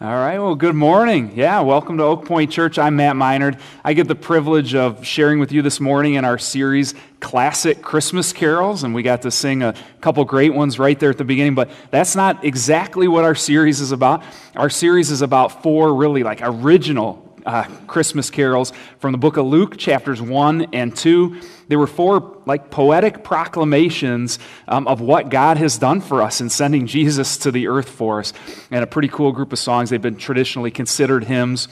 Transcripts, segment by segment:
All right, well, good morning. Yeah, welcome to Oak Point Church. I'm Matt Minard. I get the privilege of sharing with you this morning in our series, Classic Christmas Carols, and we got to sing a couple great ones right there at the beginning, but that's not exactly what our series is about. Our series is about four really like original uh, Christmas carols from the book of Luke, chapters 1 and 2. There were four like poetic proclamations um, of what God has done for us in sending Jesus to the earth for us. And a pretty cool group of songs. They've been traditionally considered hymns.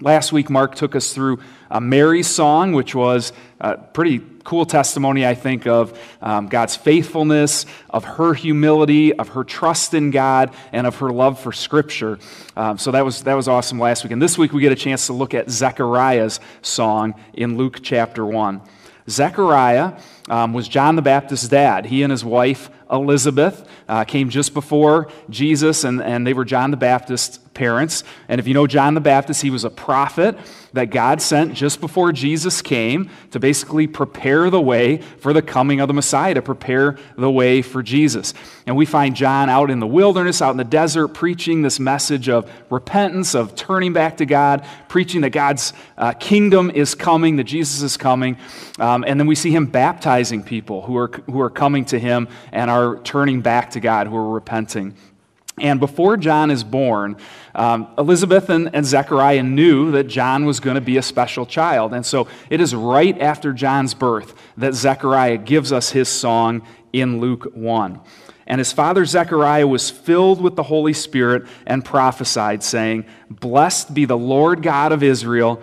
Last week, Mark took us through a Mary's song, which was a pretty cool testimony, I think, of um, God's faithfulness, of her humility, of her trust in God, and of her love for Scripture. Um, so that was, that was awesome last week. And this week, we get a chance to look at Zechariah's song in Luke chapter 1. Zechariah um, was John the Baptist's dad. He and his wife, Elizabeth, uh, came just before Jesus, and, and they were John the Baptist's parents. And if you know John the Baptist, he was a prophet that God sent just before Jesus came to basically prepare the way for the coming of the Messiah, to prepare the way for Jesus. And we find John out in the wilderness, out in the desert, preaching this message of repentance, of turning back to God, preaching that God's uh, kingdom is coming, that Jesus is coming. Um, and then we see him baptizing people who are, who are coming to him and are turning back to God, who are repenting. And before John is born, um, Elizabeth and, and Zechariah knew that John was going to be a special child. And so it is right after John's birth that Zechariah gives us his song in Luke 1. And his father Zechariah was filled with the Holy Spirit and prophesied, saying, Blessed be the Lord God of Israel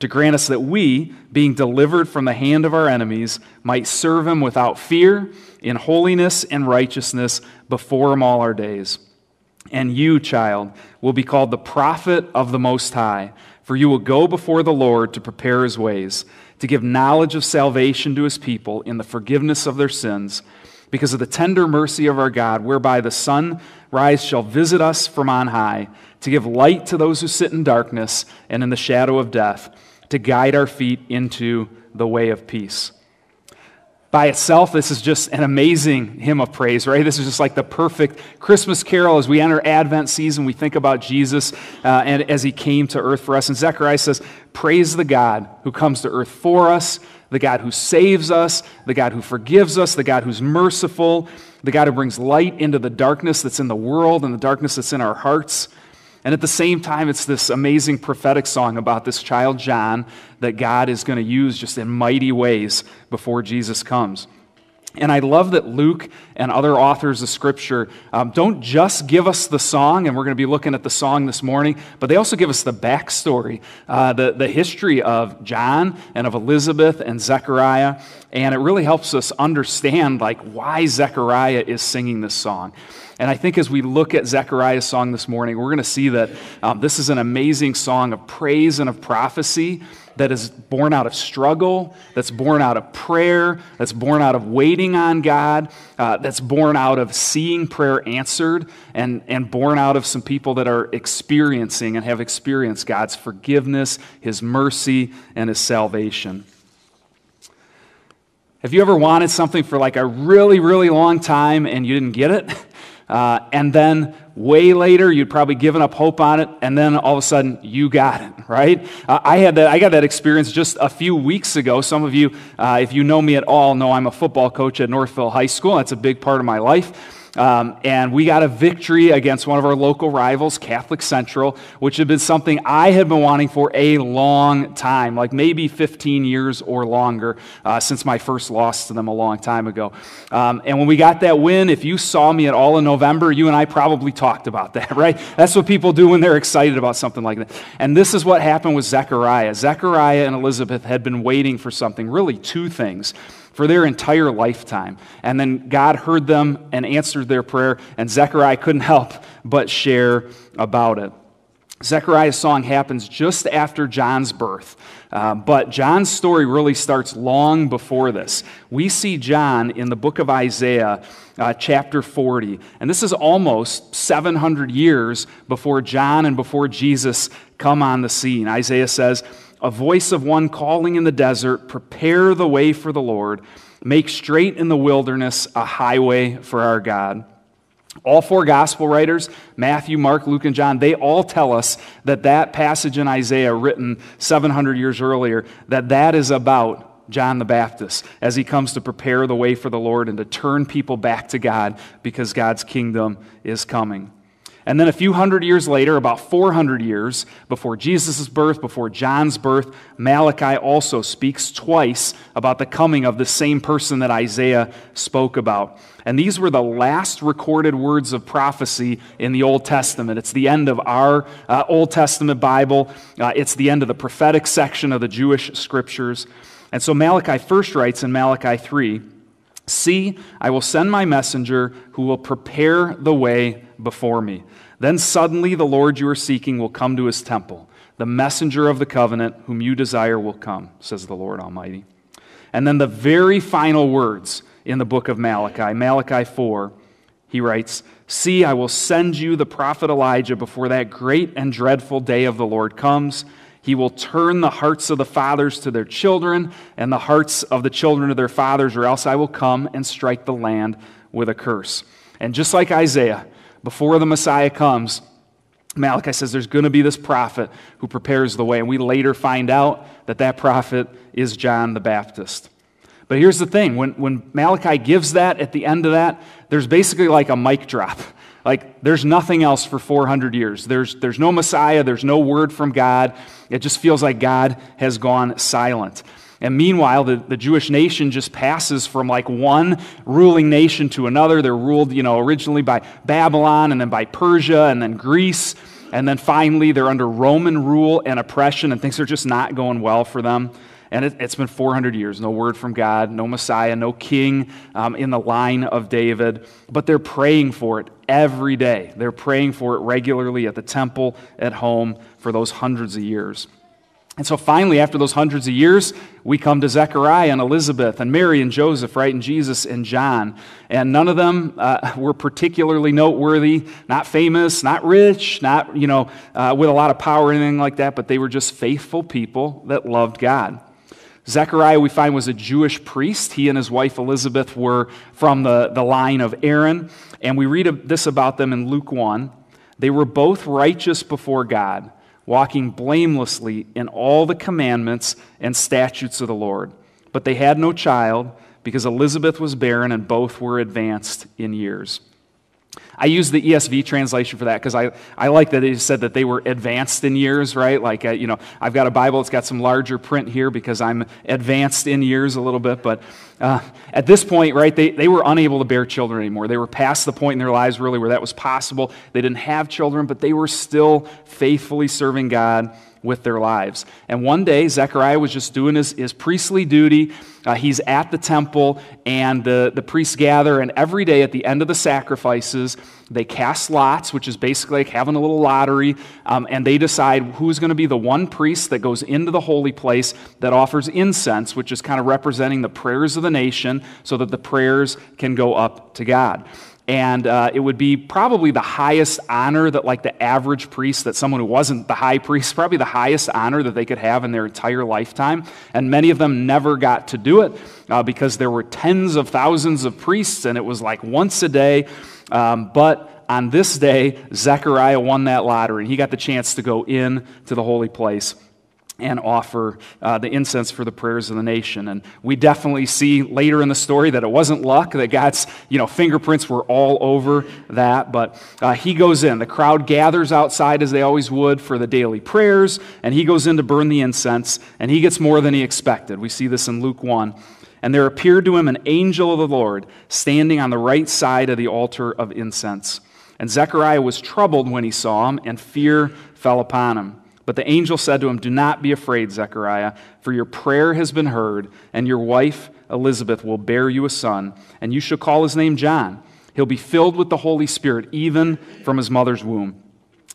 to grant us that we, being delivered from the hand of our enemies, might serve him without fear, in holiness and righteousness before him all our days. And you, child, will be called the prophet of the Most High, for you will go before the Lord to prepare his ways, to give knowledge of salvation to his people in the forgiveness of their sins, because of the tender mercy of our God, whereby the sun rise shall visit us from on high, to give light to those who sit in darkness and in the shadow of death to guide our feet into the way of peace. By itself, this is just an amazing hymn of praise, right? This is just like the perfect Christmas carol as we enter Advent season. We think about Jesus uh, and as he came to earth for us. And Zechariah says, Praise the God who comes to earth for us, the God who saves us, the God who forgives us, the God who's merciful, the God who brings light into the darkness that's in the world and the darkness that's in our hearts. And at the same time, it's this amazing prophetic song about this child John that God is going to use just in mighty ways before Jesus comes. And I love that Luke and other authors of Scripture um, don't just give us the song, and we're going to be looking at the song this morning, but they also give us the backstory, uh, the, the history of John and of Elizabeth and Zechariah. And it really helps us understand like why Zechariah is singing this song. And I think as we look at Zechariah's song this morning, we're going to see that um, this is an amazing song of praise and of prophecy that is born out of struggle, that's born out of prayer, that's born out of waiting on God, uh, that's born out of seeing prayer answered, and, and born out of some people that are experiencing and have experienced God's forgiveness, His mercy, and His salvation. Have you ever wanted something for like a really, really long time and you didn't get it? Uh, and then way later, you'd probably given up hope on it, and then all of a sudden, you got it, right? Uh, I, had that, I got that experience just a few weeks ago. Some of you, uh, if you know me at all, know I'm a football coach at Northville High School. That's a big part of my life. Um, and we got a victory against one of our local rivals, Catholic Central, which had been something I had been wanting for a long time, like maybe 15 years or longer uh, since my first loss to them a long time ago. Um, and when we got that win, if you saw me at all in November, you and I probably talked about that, right? That's what people do when they're excited about something like that. And this is what happened with Zechariah. Zechariah and Elizabeth had been waiting for something, really two things for their entire lifetime. And then God heard them and answered their prayer, and Zechariah couldn't help but share about it. Zechariah's song happens just after John's birth. Uh, but John's story really starts long before this. We see John in the book of Isaiah, uh, chapter 40. And this is almost 700 years before John and before Jesus come on the scene. Isaiah says, A voice of one calling in the desert, prepare the way for the Lord, make straight in the wilderness a highway for our God. All four gospel writers, Matthew, Mark, Luke, and John, they all tell us that that passage in Isaiah written 700 years earlier, that that is about John the Baptist as he comes to prepare the way for the Lord and to turn people back to God because God's kingdom is coming. And then a few hundred years later, about 400 years before Jesus' birth, before John's birth, Malachi also speaks twice about the coming of the same person that Isaiah spoke about. And these were the last recorded words of prophecy in the Old Testament. It's the end of our uh, Old Testament Bible, uh, it's the end of the prophetic section of the Jewish scriptures. And so Malachi first writes in Malachi 3 See, I will send my messenger who will prepare the way before me. Then suddenly the Lord you are seeking will come to his temple. The messenger of the covenant whom you desire will come, says the Lord Almighty. And then the very final words in the book of Malachi, Malachi 4, he writes, See, I will send you the prophet Elijah before that great and dreadful day of the Lord comes. He will turn the hearts of the fathers to their children and the hearts of the children to their fathers, or else I will come and strike the land with a curse. And just like Isaiah, before the Messiah comes, Malachi says there's going to be this prophet who prepares the way. And we later find out that that prophet is John the Baptist. But here's the thing when, when Malachi gives that at the end of that, there's basically like a mic drop. Like there's nothing else for 400 years. There's, there's no Messiah, there's no word from God. It just feels like God has gone silent. And meanwhile, the, the Jewish nation just passes from like one ruling nation to another. They're ruled, you know, originally by Babylon and then by Persia and then Greece. And then finally, they're under Roman rule and oppression, and things are just not going well for them. And it, has been 400 years no word from God, no Messiah, no king um, in the line of David. But they're praying for it every day. They're praying for it regularly at the temple, at home, for those hundreds of years. And so finally, after those hundreds of years, we come to Zechariah and Elizabeth and Mary and Joseph, right, and Jesus and John. And none of them uh, were particularly noteworthy, not famous, not rich, not, you know, uh, with a lot of power or anything like that, but they were just faithful people that loved God. Zechariah, we find, was a Jewish priest. He and his wife Elizabeth were from the, the line of Aaron. And we read this about them in Luke 1. They were both righteous before God walking blamelessly in all the commandments and statutes of the Lord. But they had no child because Elizabeth was barren and both were advanced in years. I use the ESV translation for that because I, I like that it said that they were advanced in years, right? Like, uh, you know, I've got a Bible that's got some larger print here because I'm advanced in years a little bit. But uh, at this point, right, they, they were unable to bear children anymore. They were past the point in their lives, really, where that was possible. They didn't have children, but they were still faithfully serving God with their lives. And one day, Zechariah was just doing his, his priestly duty. Uh, he's at the temple, and the, the priests gather, and every day at the end of the sacrifices, they cast lots, which is basically like having a little lottery, um, and they decide who's going to be the one priest that goes into the holy place that offers incense, which is kind of representing the prayers of the nation, so that the prayers can go up to God and uh, it would be probably the highest honor that like the average priest that someone who wasn't the high priest probably the highest honor that they could have in their entire lifetime. And many of them never got to do it uh, because there were tens of thousands of priests and it was like once a day. Um, but on this day zechariah won that lottery and he got the chance to go in to the holy place and offer uh, the incense for the prayers of the nation. And we definitely see later in the story that it wasn't luck, that God's you know, fingerprints were all over that. But uh, he goes in. The crowd gathers outside as they always would for the daily prayers, and he goes in to burn the incense, and he gets more than he expected. We see this in Luke 1. And there appeared to him an angel of the Lord standing on the right side of the altar of incense. And Zechariah was troubled when he saw him, and fear fell upon him. But the angel said to him, Do not be afraid, Zechariah, for your prayer has been heard, and your wife Elizabeth will bear you a son, and you shall call his name John. He'll be filled with the Holy Spirit, even from his mother's womb.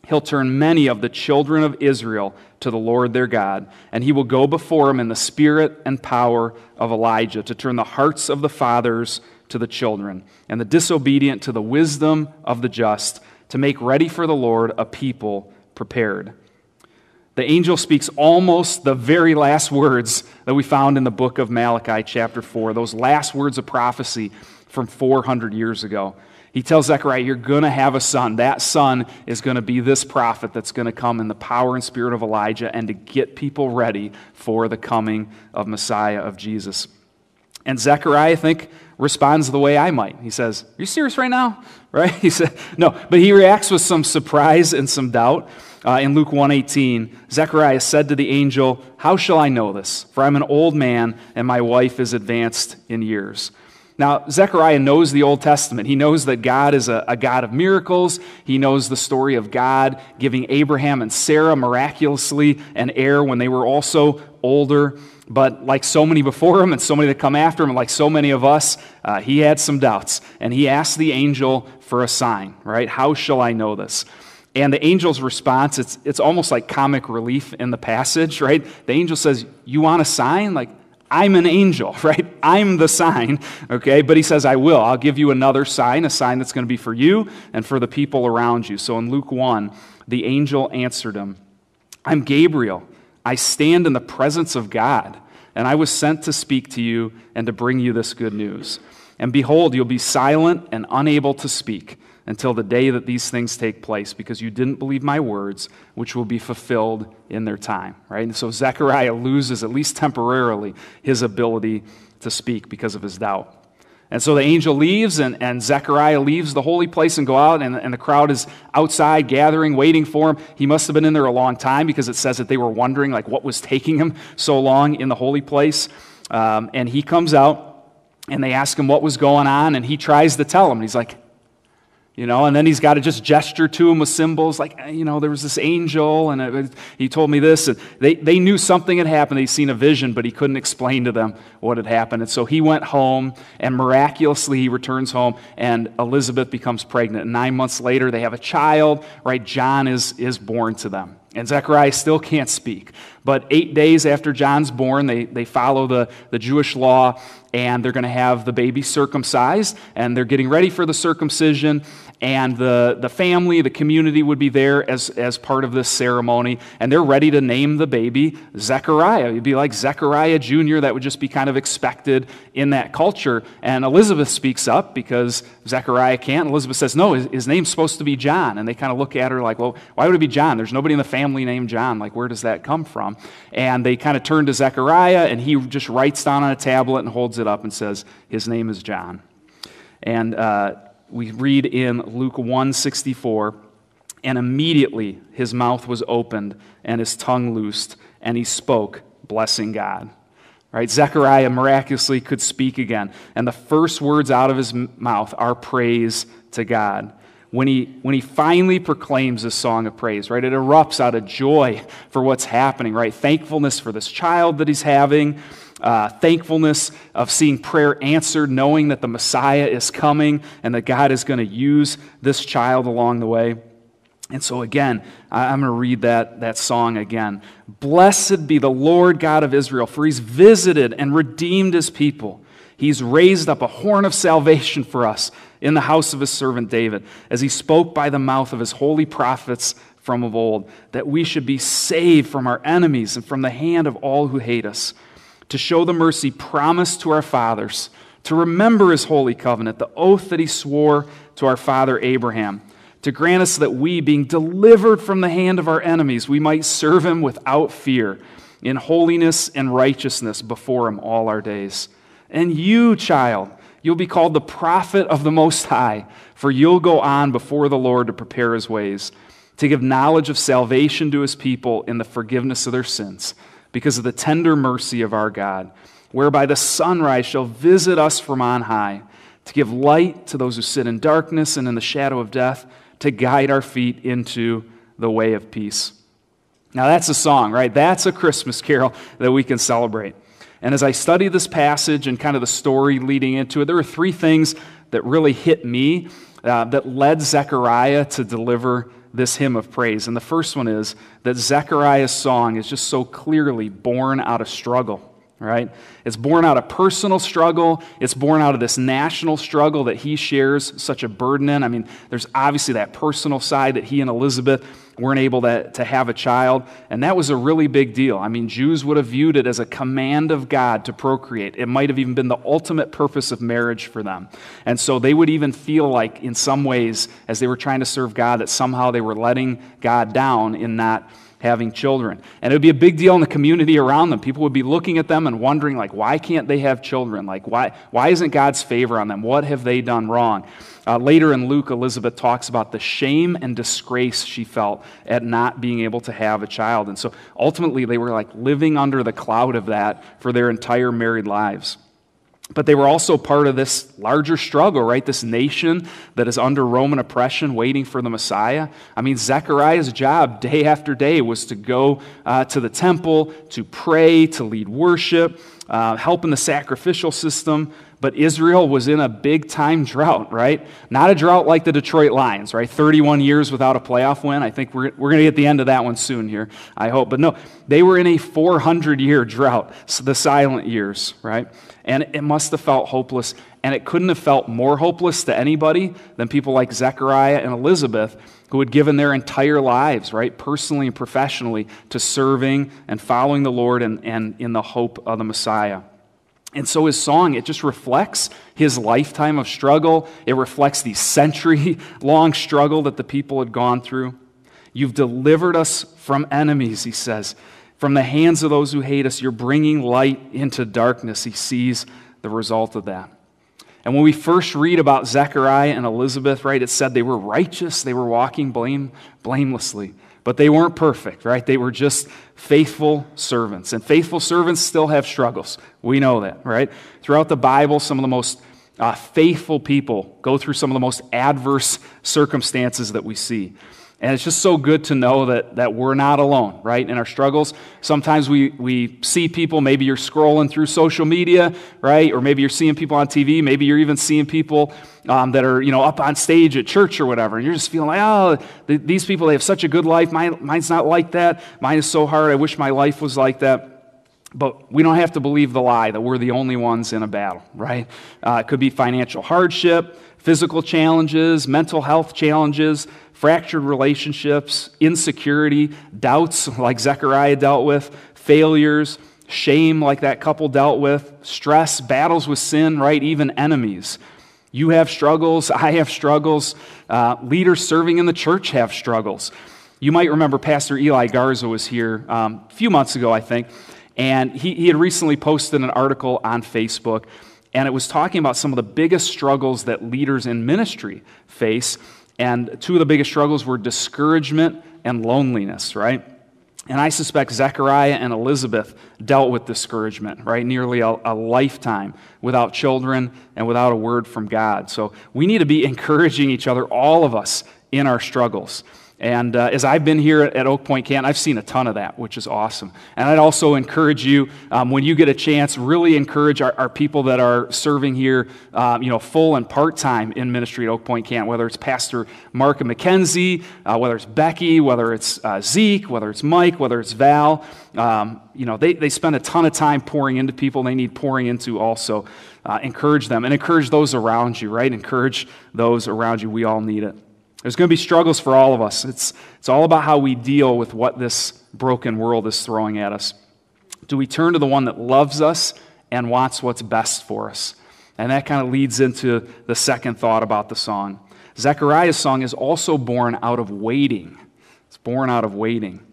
he'll turn many of the children of Israel to the Lord their God, and he will go before him in the spirit and power of Elijah to turn the hearts of the fathers to the children, and the disobedient to the wisdom of the just, to make ready for the Lord a people prepared. The angel speaks almost the very last words that we found in the book of Malachi, chapter 4, those last words of prophecy from 400 years ago. He tells Zechariah, You're going to have a son. That son is going to be this prophet that's going to come in the power and spirit of Elijah and to get people ready for the coming of Messiah, of Jesus. And Zechariah, I think, responds the way I might. He says, Are you serious right now? Right? He said, No, but he reacts with some surprise and some doubt. Uh, in Luke 1:18, Zechariah said to the angel, "How shall I know this? For I'm an old man and my wife is advanced in years." Now, Zechariah knows the Old Testament. He knows that God is a, a, God of miracles. He knows the story of God giving Abraham and Sarah miraculously an heir when they were also older. But like so many before him and so many that come after him, and like so many of us, uh, he had some doubts. And he asked the angel for a sign, right? How shall I know this? And the angel's response, it's, it's almost like comic relief in the passage, right? The angel says, You want a sign? Like, I'm an angel, right? I'm the sign, okay? But he says, I will. I'll give you another sign, a sign that's going to be for you and for the people around you. So in Luke 1, the angel answered him, I'm Gabriel. I stand in the presence of God, and I was sent to speak to you and to bring you this good news. And behold, you'll be silent and unable to speak until the day that these things take place because you didn't believe my words, which will be fulfilled in their time. Right? And so Zechariah loses, at least temporarily, his ability to speak because of his doubt. And so the angel leaves, and, and Zechariah leaves the holy place and go out, and, and the crowd is outside gathering, waiting for him. He must have been in there a long time because it says that they were wondering like what was taking him so long in the holy place. Um, and he comes out, and they ask him what was going on, and he tries to tell them. He's like, you know, and then he's got to just gesture to him with symbols like, eh, you know, there was this angel and it, he told me this. And they, they knew something had happened. They'd seen a vision, but he couldn't explain to them what had happened. And so he went home and miraculously he returns home and Elizabeth becomes pregnant. And nine months later, they have a child, right? John is, is born to them. And Zechariah still can't speak. But eight days after John's born, they, they follow the, the Jewish law and they're going to have the baby circumcised and they're getting ready for the circumcision and the, the family, the community would be there as, as part of this ceremony, and they're ready to name the baby Zechariah. It'd be like Zechariah Jr., that would just be kind of expected in that culture. And Elizabeth speaks up because Zechariah can't. Elizabeth says, No, his, his name's supposed to be John. And they kind of look at her like, Well, why would it be John? There's nobody in the family named John. Like, where does that come from? And they kind of turn to Zechariah, and he just writes down on a tablet and holds it up and says, His name is John. And, uh, we read in Luke 164 and immediately his mouth was opened and his tongue loosed and he spoke blessing God right zechariah miraculously could speak again and the first words out of his mouth are praise to god when he, when he finally proclaims this song of praise, right? It erupts out of joy for what's happening, right? Thankfulness for this child that he's having, uh, thankfulness of seeing prayer answered, knowing that the Messiah is coming and that God is going to use this child along the way. And so, again, I'm going to read that, that song again. Blessed be the Lord God of Israel, for he's visited and redeemed his people. He's raised up a horn of salvation for us in the house of his servant David, as he spoke by the mouth of his holy prophets from of old, that we should be saved from our enemies and from the hand of all who hate us to show the mercy promised to our fathers, to remember his holy covenant, the oath that he swore to our father Abraham, to grant us that we, being delivered from the hand of our enemies, we might serve him without fear, in holiness and righteousness before him all our days. And you, child, you'll be called the prophet of the Most High, for you'll go on before the Lord to prepare his ways, to give knowledge of salvation to his people in the forgiveness of their sins because of the tender mercy of our God, whereby the sunrise shall visit us from on high, to give light to those who sit in darkness and in the shadow of death, to guide our feet into the way of peace. Now, that's a song, right? That's a Christmas carol that we can celebrate. And as I study this passage and kind of the story leading into it, there were three things that really hit me uh, that led Zechariah to deliver this hymn of praise. And the first one is that Zechariah's song is just so clearly born out of struggle right? It's born out of personal struggle. It's born out of this national struggle that he shares such a burden in. I mean, there's obviously that personal side that he and Elizabeth weren't able to, to have a child, and that was a really big deal. I mean, Jews would have viewed it as a command of God to procreate. It might have even been the ultimate purpose of marriage for them. And so they would even feel like, in some ways, as they were trying to serve God, that somehow they were letting God down in not having children. And it would be a big deal in the community around them. People would be looking at them and wondering, like, why can't they have children? Like, why, why isn't God's favor on them? What have they done wrong? Uh, later in Luke, Elizabeth talks about the shame and disgrace she felt at not being able to have a child. And so ultimately, they were like living under the cloud of that for their entire married lives. But they were also part of this larger struggle, right? This nation that is under Roman oppression, waiting for the Messiah. I mean, Zechariah's job day after day was to go uh, to the temple, to pray, to lead worship, uh, help in the sacrificial system. But Israel was in a big time drought, right? Not a drought like the Detroit Lions, right? 31 years without a playoff win. I think we're, we're going to get the end of that one soon here, I hope. But no, they were in a 400 year drought, the silent years, right? And it must have felt hopeless. And it couldn't have felt more hopeless to anybody than people like Zechariah and Elizabeth, who had given their entire lives, right, personally and professionally, to serving and following the Lord and, and in the hope of the Messiah. And so his song, it just reflects his lifetime of struggle. It reflects the century long struggle that the people had gone through. You've delivered us from enemies, he says. From the hands of those who hate us, you're bringing light into darkness. He sees the result of that. And when we first read about Zechariah and Elizabeth, right, it said they were righteous, they were walking blame, blamelessly. But they weren't perfect, right? They were just faithful servants. And faithful servants still have struggles. We know that, right? Throughout the Bible, some of the most uh, faithful people go through some of the most adverse circumstances that we see. And it's just so good to know that, that we're not alone, right, in our struggles. Sometimes we, we see people, maybe you're scrolling through social media, right, or maybe you're seeing people on TV, maybe you're even seeing people um, that are, you know, up on stage at church or whatever, and you're just feeling like, oh, th- these people, they have such a good life. Mine, mine's not like that. Mine is so hard. I wish my life was like that. But we don't have to believe the lie that we're the only ones in a battle, right? Uh, it could be financial hardship, physical challenges, mental health challenges, fractured relationships, insecurity, doubts like Zechariah dealt with, failures, shame like that couple dealt with, stress, battles with sin, right? Even enemies. You have struggles, I have struggles, uh, leaders serving in the church have struggles. You might remember Pastor Eli Garza was here um, a few months ago, I think, and he, he had recently posted an article on Facebook, and it was talking about some of the biggest struggles that leaders in ministry face. And two of the biggest struggles were discouragement and loneliness, right? And I suspect Zechariah and Elizabeth dealt with discouragement, right? Nearly a, a, lifetime without children and without a word from God. So we need to be encouraging each other, all of us, in our struggles. And uh, as I've been here at Oak Point Canton, I've seen a ton of that, which is awesome. And I'd also encourage you, um, when you get a chance, really encourage our, our people that are serving here, um, you know, full and part time in ministry at Oak Point Canton, whether it's Pastor Mark and McKenzie, uh, whether it's Becky, whether it's uh, Zeke, whether it's Mike, whether it's Val. Um, you know, they, they spend a ton of time pouring into people they need pouring into also. Uh, encourage them and encourage those around you, right? Encourage those around you. We all need it. There's going to be struggles for all of us. It's, it's all about how we deal with what this broken world is throwing at us. Do we turn to the one that loves us and wants what's best for us? And that kind of leads into the second thought about the song. Zechariah's song is also born out of waiting. It's born out of waiting.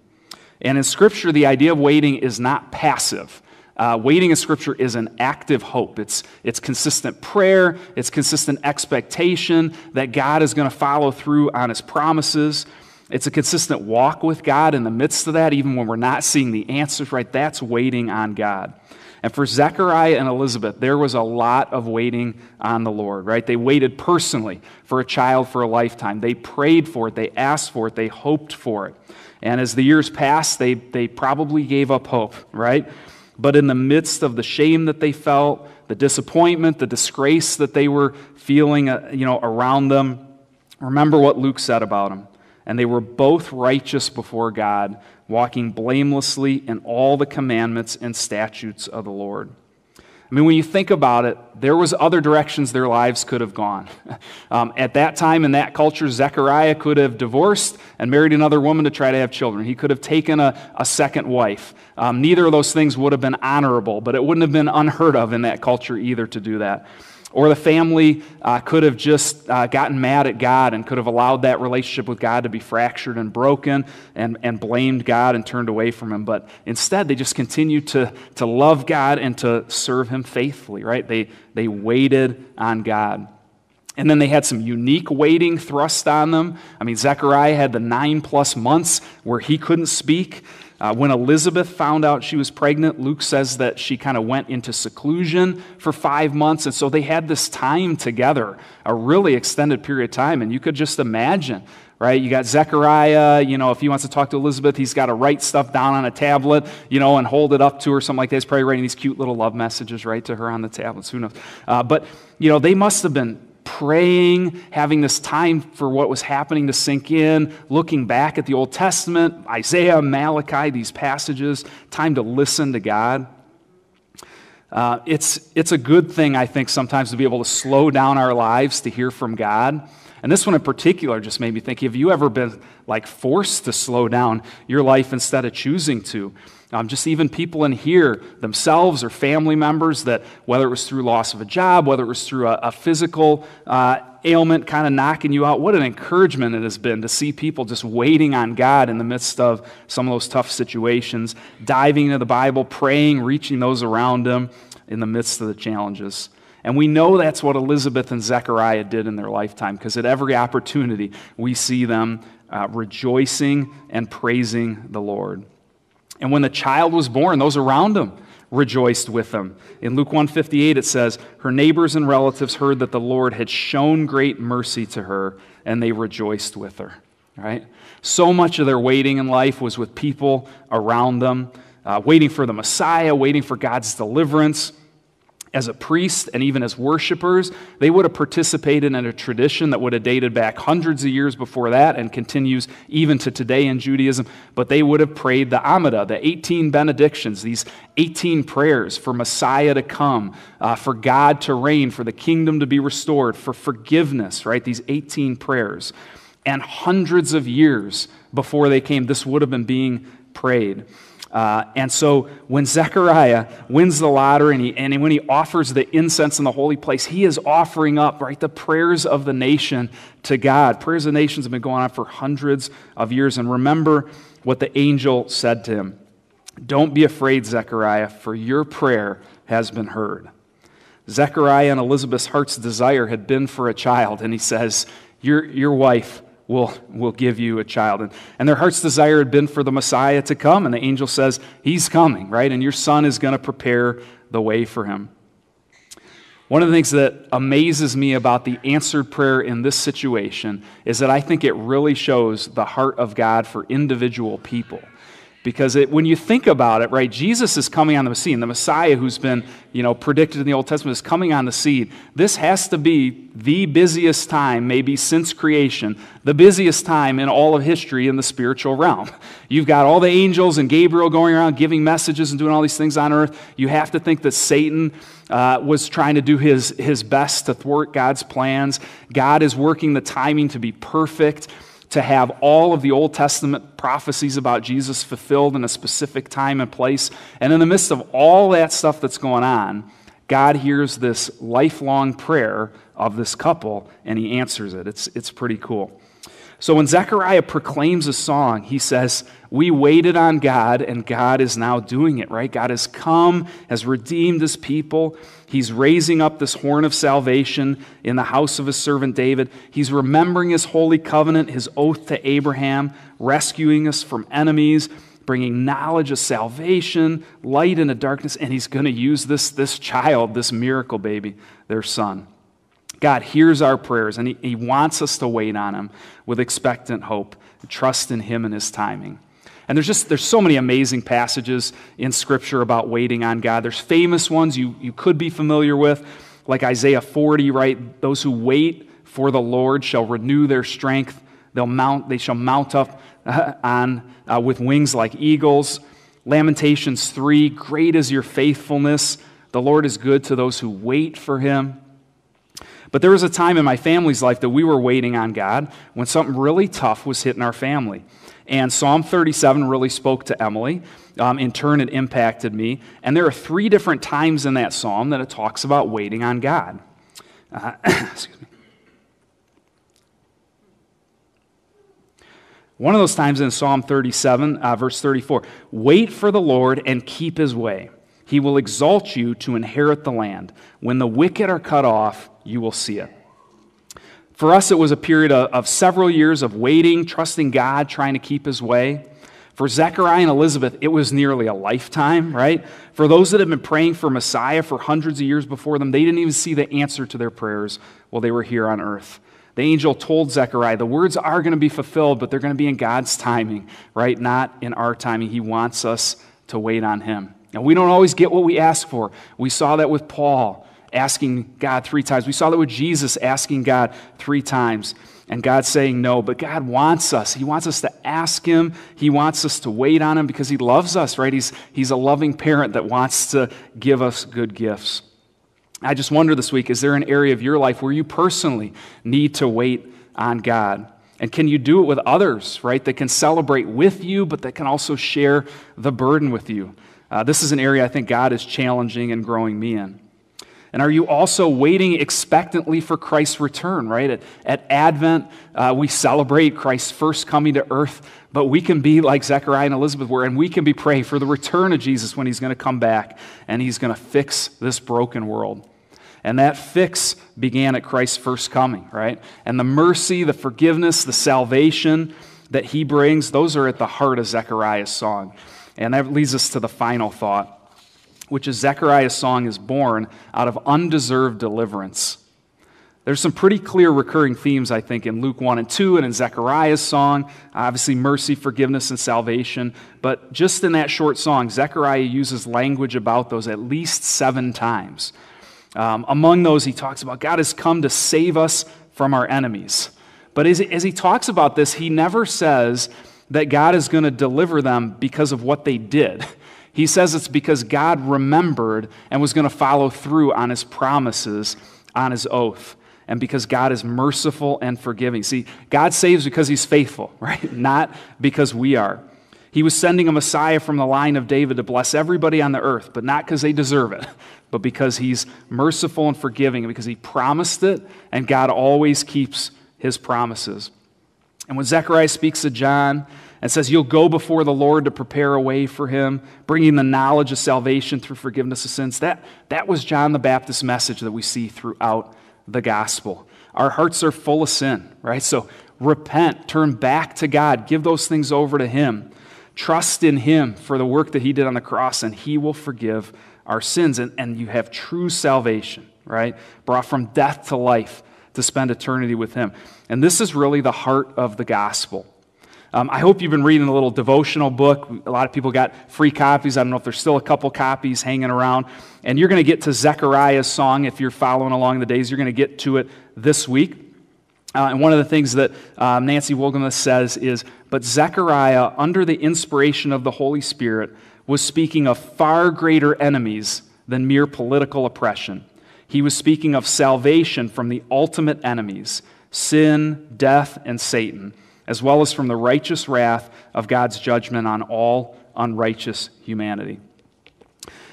And in Scripture, the idea of waiting is not passive. Uh, waiting in Scripture is an active hope. It's, it's consistent prayer, it's consistent expectation that God is going to follow through on His promises. It's a consistent walk with God in the midst of that, even when we're not seeing the answers right. That's waiting on God. And for Zechariah and Elizabeth, there was a lot of waiting on the Lord, right? They waited personally for a child for a lifetime. They prayed for it, they asked for it, they hoped for it. And as the years passed, they, they probably gave up hope, right? But in the midst of the shame that they felt, the disappointment, the disgrace that they were feeling uh, you know, around them, remember what Luke said about them. and they were both righteous before God, walking blamelessly in all the commandments and statutes of the Lord. I mean, when you think about it, there was other directions their lives could have gone. Um, at that time, in that culture, Zechariah could have divorced and married another woman to try to have children. He could have taken a, a second wife. Um, neither of those things would have been honorable, but it wouldn't have been unheard of in that culture either to do that. Or the family uh, could have just uh, gotten mad at God and could have allowed that relationship with God to be fractured and broken and, and blamed God and turned away from Him. But instead, they just continued to, to love God and to serve Him faithfully, right? They, they waited on God. And then they had some unique waiting thrust on them. I mean, Zechariah had the nine plus months where he couldn't speak. Uh, when Elizabeth found out she was pregnant, Luke says that she kind of went into seclusion for five months. And so they had this time together, a really extended period of time. And you could just imagine, right? You got Zechariah, you know, if he wants to talk to Elizabeth, he's got to write stuff down on a tablet, you know, and hold it up to her, or something like that. He's probably writing these cute little love messages, right, to her on the tablets. Who knows? Uh, but, you know, they must have been praying, having this time for what was happening to sink in, looking back at the Old Testament, Isaiah, Malachi, these passages, time to listen to God. Uh, it's, it's a good thing, I think, sometimes to be able to slow down our lives to hear from God. And this one in particular just made me think have you ever been like forced to slow down your life instead of choosing to? Um, just even people in here themselves or family members that, whether it was through loss of a job, whether it was through a, a physical uh, ailment kind of knocking you out, what an encouragement it has been to see people just waiting on God in the midst of some of those tough situations, diving into the Bible, praying, reaching those around them in the midst of the challenges. And we know that's what Elizabeth and Zechariah did in their lifetime because at every opportunity we see them uh, rejoicing and praising the Lord. And when the child was born, those around him rejoiced with them. In Luke 158 it says, "Her neighbors and relatives heard that the Lord had shown great mercy to her, and they rejoiced with her." Right? So much of their waiting in life was with people around them, uh, waiting for the Messiah, waiting for God's deliverance as a priest and even as worshipers, they would have participated in a tradition that would have dated back hundreds of years before that and continues even to today in Judaism. But they would have prayed the Amidah, the 18 benedictions, these 18 prayers for Messiah to come, uh, for God to reign, for the kingdom to be restored, for forgiveness, right? These 18 prayers. And hundreds of years before they came, this would have been being prayed. Uh, and so when Zechariah wins the lottery and, he, and when he offers the incense in the holy place, he is offering up, right, the prayers of the nation to God. Prayers of nations have been going on for hundreds of years. And remember what the angel said to him Don't be afraid, Zechariah, for your prayer has been heard. Zechariah and Elizabeth's heart's desire had been for a child, and he says, Your, your wife will, will give you a child. And, and their heart's desire had been for the Messiah to come, and the angel says, He's coming, right? And your son is going to prepare the way for him. One of the things that amazes me about the answered prayer in this situation is that I think it really shows the heart of God for individual people. Because it, when you think about it, right, Jesus is coming on the scene. The Messiah who's been, you know, predicted in the Old Testament is coming on the scene. This has to be the busiest time, maybe since creation, the busiest time in all of history in the spiritual realm. You've got all the angels and Gabriel going around giving messages and doing all these things on earth. You have to think that Satan uh, was trying to do his, his best to thwart God's plans. God is working the timing to be perfect to have all of the Old Testament prophecies about Jesus fulfilled in a specific time and place. And in the midst of all that stuff that's going on, God hears this lifelong prayer of this couple and he answers it. It's, it's pretty cool. So when Zechariah proclaims a song, he says, We waited on God, and God is now doing it, right? God has come, has redeemed his people. He's raising up this horn of salvation in the house of his servant David. He's remembering his holy covenant, his oath to Abraham, rescuing us from enemies, bringing knowledge of salvation, light into darkness, and he's going to use this, this child, this miracle baby, their son. God hears our prayers and he, he wants us to wait on Him with expectant hope, trust in Him and His timing. And there's just there's so many amazing passages in Scripture about waiting on God. There's famous ones you, you could be familiar with, like Isaiah 40, right? Those who wait for the Lord shall renew their strength. They'll mount, they shall mount up on, uh, with wings like eagles. Lamentations 3 Great is your faithfulness. The Lord is good to those who wait for him. But there was a time in my family's life that we were waiting on God when something really tough was hitting our family. And Psalm 37 really spoke to Emily. Um, in turn, it impacted me. And there are three different times in that psalm that it talks about waiting on God. Uh, excuse me. One of those times in Psalm 37, uh, verse 34 Wait for the Lord and keep his way. He will exalt you to inherit the land. When the wicked are cut off, you will see it. For us, it was a period of, several years of waiting, trusting God, trying to keep his way. For Zechariah and Elizabeth, it was nearly a lifetime, right? For those that had been praying for Messiah for hundreds of years before them, they didn't even see the answer to their prayers while they were here on earth. The angel told Zechariah, the words are going to be fulfilled, but they're going to be in God's timing, right? Not in our timing. He wants us to wait on him. And we don't always get what we ask for. We saw that with Paul asking God three times. We saw that with Jesus asking God three times and God saying no. But God wants us. He wants us to ask Him. He wants us to wait on Him because He loves us, right? He's, he's a loving parent that wants to give us good gifts. I just wonder this week is there an area of your life where you personally need to wait on God? And can you do it with others, right, that can celebrate with you, but that can also share the burden with you? Uh, this is an area I think God is challenging and growing me in. And are you also waiting expectantly for Christ's return, right? At, at Advent, uh, we celebrate Christ's first coming to earth, but we can be like Zechariah and Elizabeth were, and we can be praying for the return of Jesus when he's going to come back and he's going to fix this broken world. And that fix began at Christ's first coming, right? And the mercy, the forgiveness, the salvation that he brings, those are at the heart of Zechariah's song. And that leads us to the final thought which is Zechariah's song, is born out of undeserved deliverance. There's some pretty clear recurring themes, I think, in Luke 1 and 2 and in Zechariah's song. Obviously, mercy, forgiveness, and salvation. But just in that short song, Zechariah uses language about those at least seven times. Um, among those, he talks about God has come to save us from our enemies. But as, as he talks about this, he never says that God is going to deliver them because of what they did. He says it's because God remembered and was going to follow through on his promises, on his oath, and because God is merciful and forgiving. See, God saves because he's faithful, right? Not because we are. He was sending a Messiah from the line of David to bless everybody on the earth, but not because they deserve it, but because he's merciful and forgiving, because he promised it, and God always keeps his promises. And when Zechariah speaks to John, and says, You'll go before the Lord to prepare a way for him, bringing the knowledge of salvation through forgiveness of sins. That, that was John the Baptist's message that we see throughout the gospel. Our hearts are full of sin, right? So repent, turn back to God, give those things over to Him. Trust in Him for the work that He did on the cross, and He will forgive our sins. And, and you have true salvation, right? Brought from death to life to spend eternity with Him. And this is really the heart of the gospel. Um, I hope you've been reading a little devotional book. A lot of people got free copies. I don't know if there's still a couple copies hanging around. And you're going to get to Zechariah's song if you're following along the days. You're going to get to it this week. Uh, and one of the things that um, Nancy Wolgemuth says is, but Zechariah, under the inspiration of the Holy Spirit, was speaking of far greater enemies than mere political oppression. He was speaking of salvation from the ultimate enemies sin, death, and Satan as well as from the righteous wrath of God's judgment on all unrighteous humanity.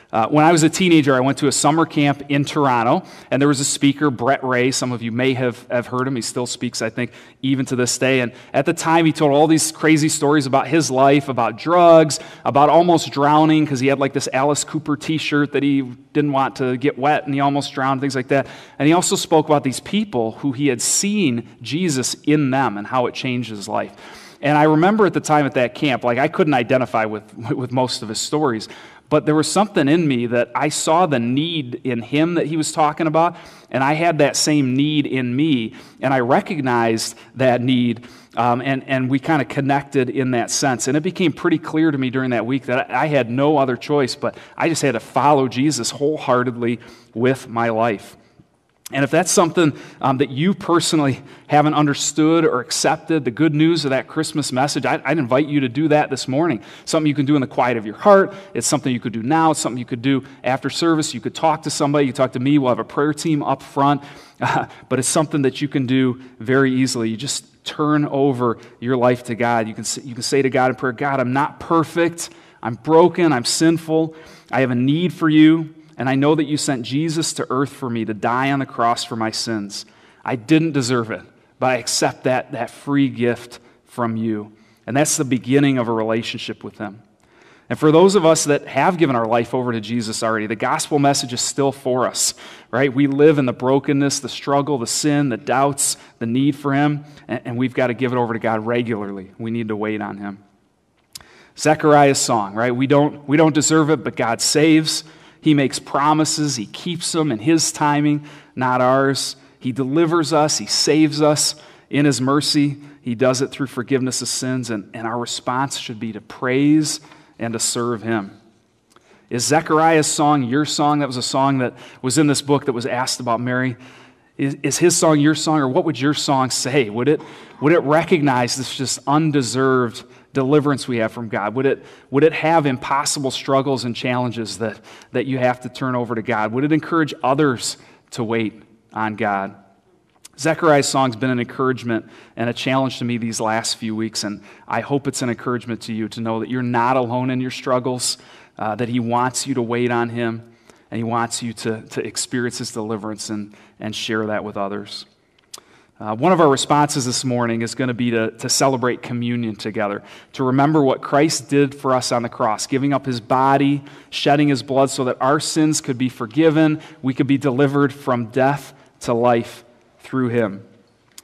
Uh, when I was a teenager, I went to a summer camp in Toronto, and there was a speaker, Brett Ray. Some of you may have, have heard him. He still speaks, I think, even to this day. And at the time, he told all these crazy stories about his life, about drugs, about almost drowning because he had like this Alice Cooper t shirt that he didn't want to get wet and he almost drowned, things like that. And he also spoke about these people who he had seen Jesus in them and how it changed his life. And I remember at the time at that camp, like I couldn't identify with, with most of his stories, but there was something in me that I saw the need in him that he was talking about, and I had that same need in me, and I recognized that need, um, and, and we kind of connected in that sense. And it became pretty clear to me during that week that I had no other choice, but I just had to follow Jesus wholeheartedly with my life. And if that's something um, that you personally haven't understood or accepted, the good news of that Christmas message, I, would invite you to do that this morning. Something you can do in the quiet of your heart. It's something you could do now. It's something you could do after service. You could talk to somebody. You talk to me. We'll have a prayer team up front. Uh, but it's something that you can do very easily. You just turn over your life to God. You can, you can say to God in prayer, God, I'm not perfect. I'm broken. I'm sinful. I have a need for you. And I know that you sent Jesus to earth for me to die on the cross for my sins. I didn't deserve it, but I accept that, that free gift from you. And that's the beginning of a relationship with Him. And for those of us that have given our life over to Jesus already, the gospel message is still for us, right? We live in the brokenness, the struggle, the sin, the doubts, the need for Him, and we've got to give it over to God regularly. We need to wait on Him. Zechariah's song, right? We don't, we don't deserve it, but God saves. He makes promises, He keeps them in His timing, not ours. He delivers us, He saves us in His mercy. He does it through forgiveness of sins, and, and our response should be to praise and to serve Him. Is Zechariah's song your song? That was a song that was in this book that was asked about Mary. Is, is his song your song, or what would your song say? Would it, would it recognize this just undeserved deliverance we have from God? Would it, would it have impossible struggles and challenges that, that you have to turn over to God? Would it encourage others to wait on God? Zechariah's song's been an encouragement and a challenge to me these last few weeks, and I hope it's an encouragement to you to know that you're not alone in your struggles, uh, that He wants you to wait on Him, and He wants you to, to experience His deliverance and, and share that with others. Uh, one of our responses this morning is going to be to, to celebrate communion together, to remember what Christ did for us on the cross, giving up his body, shedding his blood so that our sins could be forgiven, we could be delivered from death to life through him.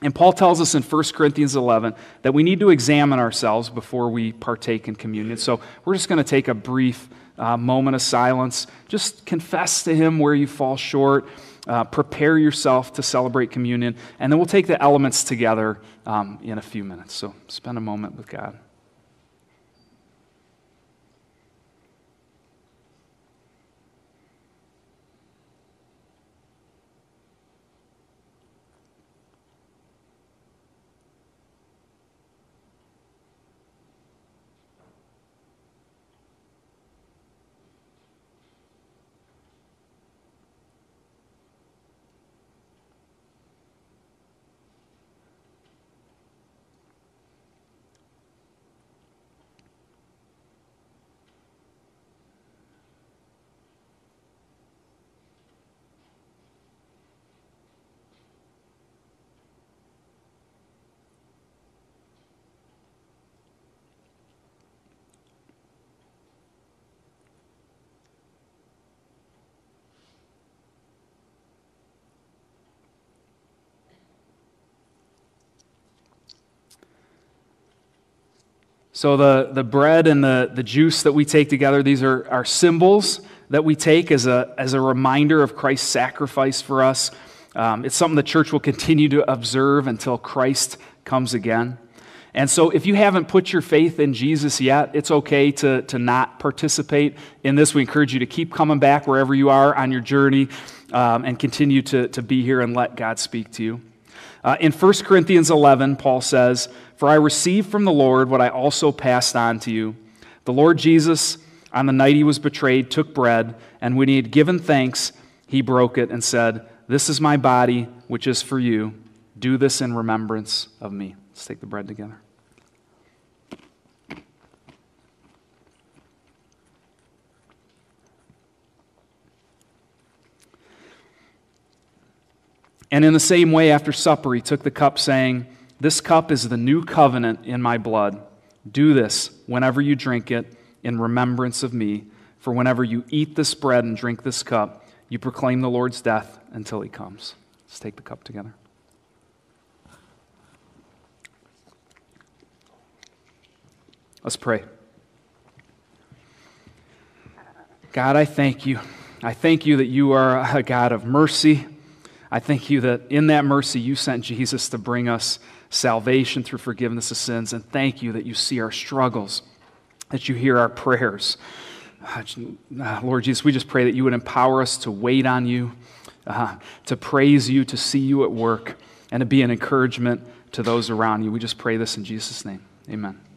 And Paul tells us in 1 Corinthians 11 that we need to examine ourselves before we partake in communion. So we're just going to take a brief uh, moment of silence. Just confess to him where you fall short uh, prepare yourself to celebrate communion, and then we'll take the elements together um, in a few minutes. So spend a moment with God. So, the, the bread and the, the juice that we take together, these are, are symbols that we take as a, as a reminder of Christ's sacrifice for us. Um, it's something the church will continue to observe until Christ comes again. And so, if you haven't put your faith in Jesus yet, it's okay to, to not participate in this. We encourage you to keep coming back wherever you are on your journey um, and continue to, to be here and let God speak to you. Uh, in 1 Corinthians 11, Paul says, For I received from the Lord what I also passed on to you. The Lord Jesus, on the night he was betrayed, took bread, and when he had given thanks, he broke it and said, This is my body, which is for you. Do this in remembrance of me. Let's take the bread together. And in the same way, after supper, he took the cup, saying, This cup is the new covenant in my blood. Do this whenever you drink it in remembrance of me. For whenever you eat this bread and drink this cup, you proclaim the Lord's death until he comes. Let's take the cup together. Let's pray. God, I thank you. I thank you that you are a God of mercy I thank you that in that mercy you sent Jesus to bring us salvation through forgiveness of sins. And thank you that you see our struggles, that you hear our prayers. Uh, Lord Jesus, we just pray that you would empower us to wait on you, uh, to praise you, to see you at work, and to be an encouragement to those around you. We just pray this in Jesus' name. Amen.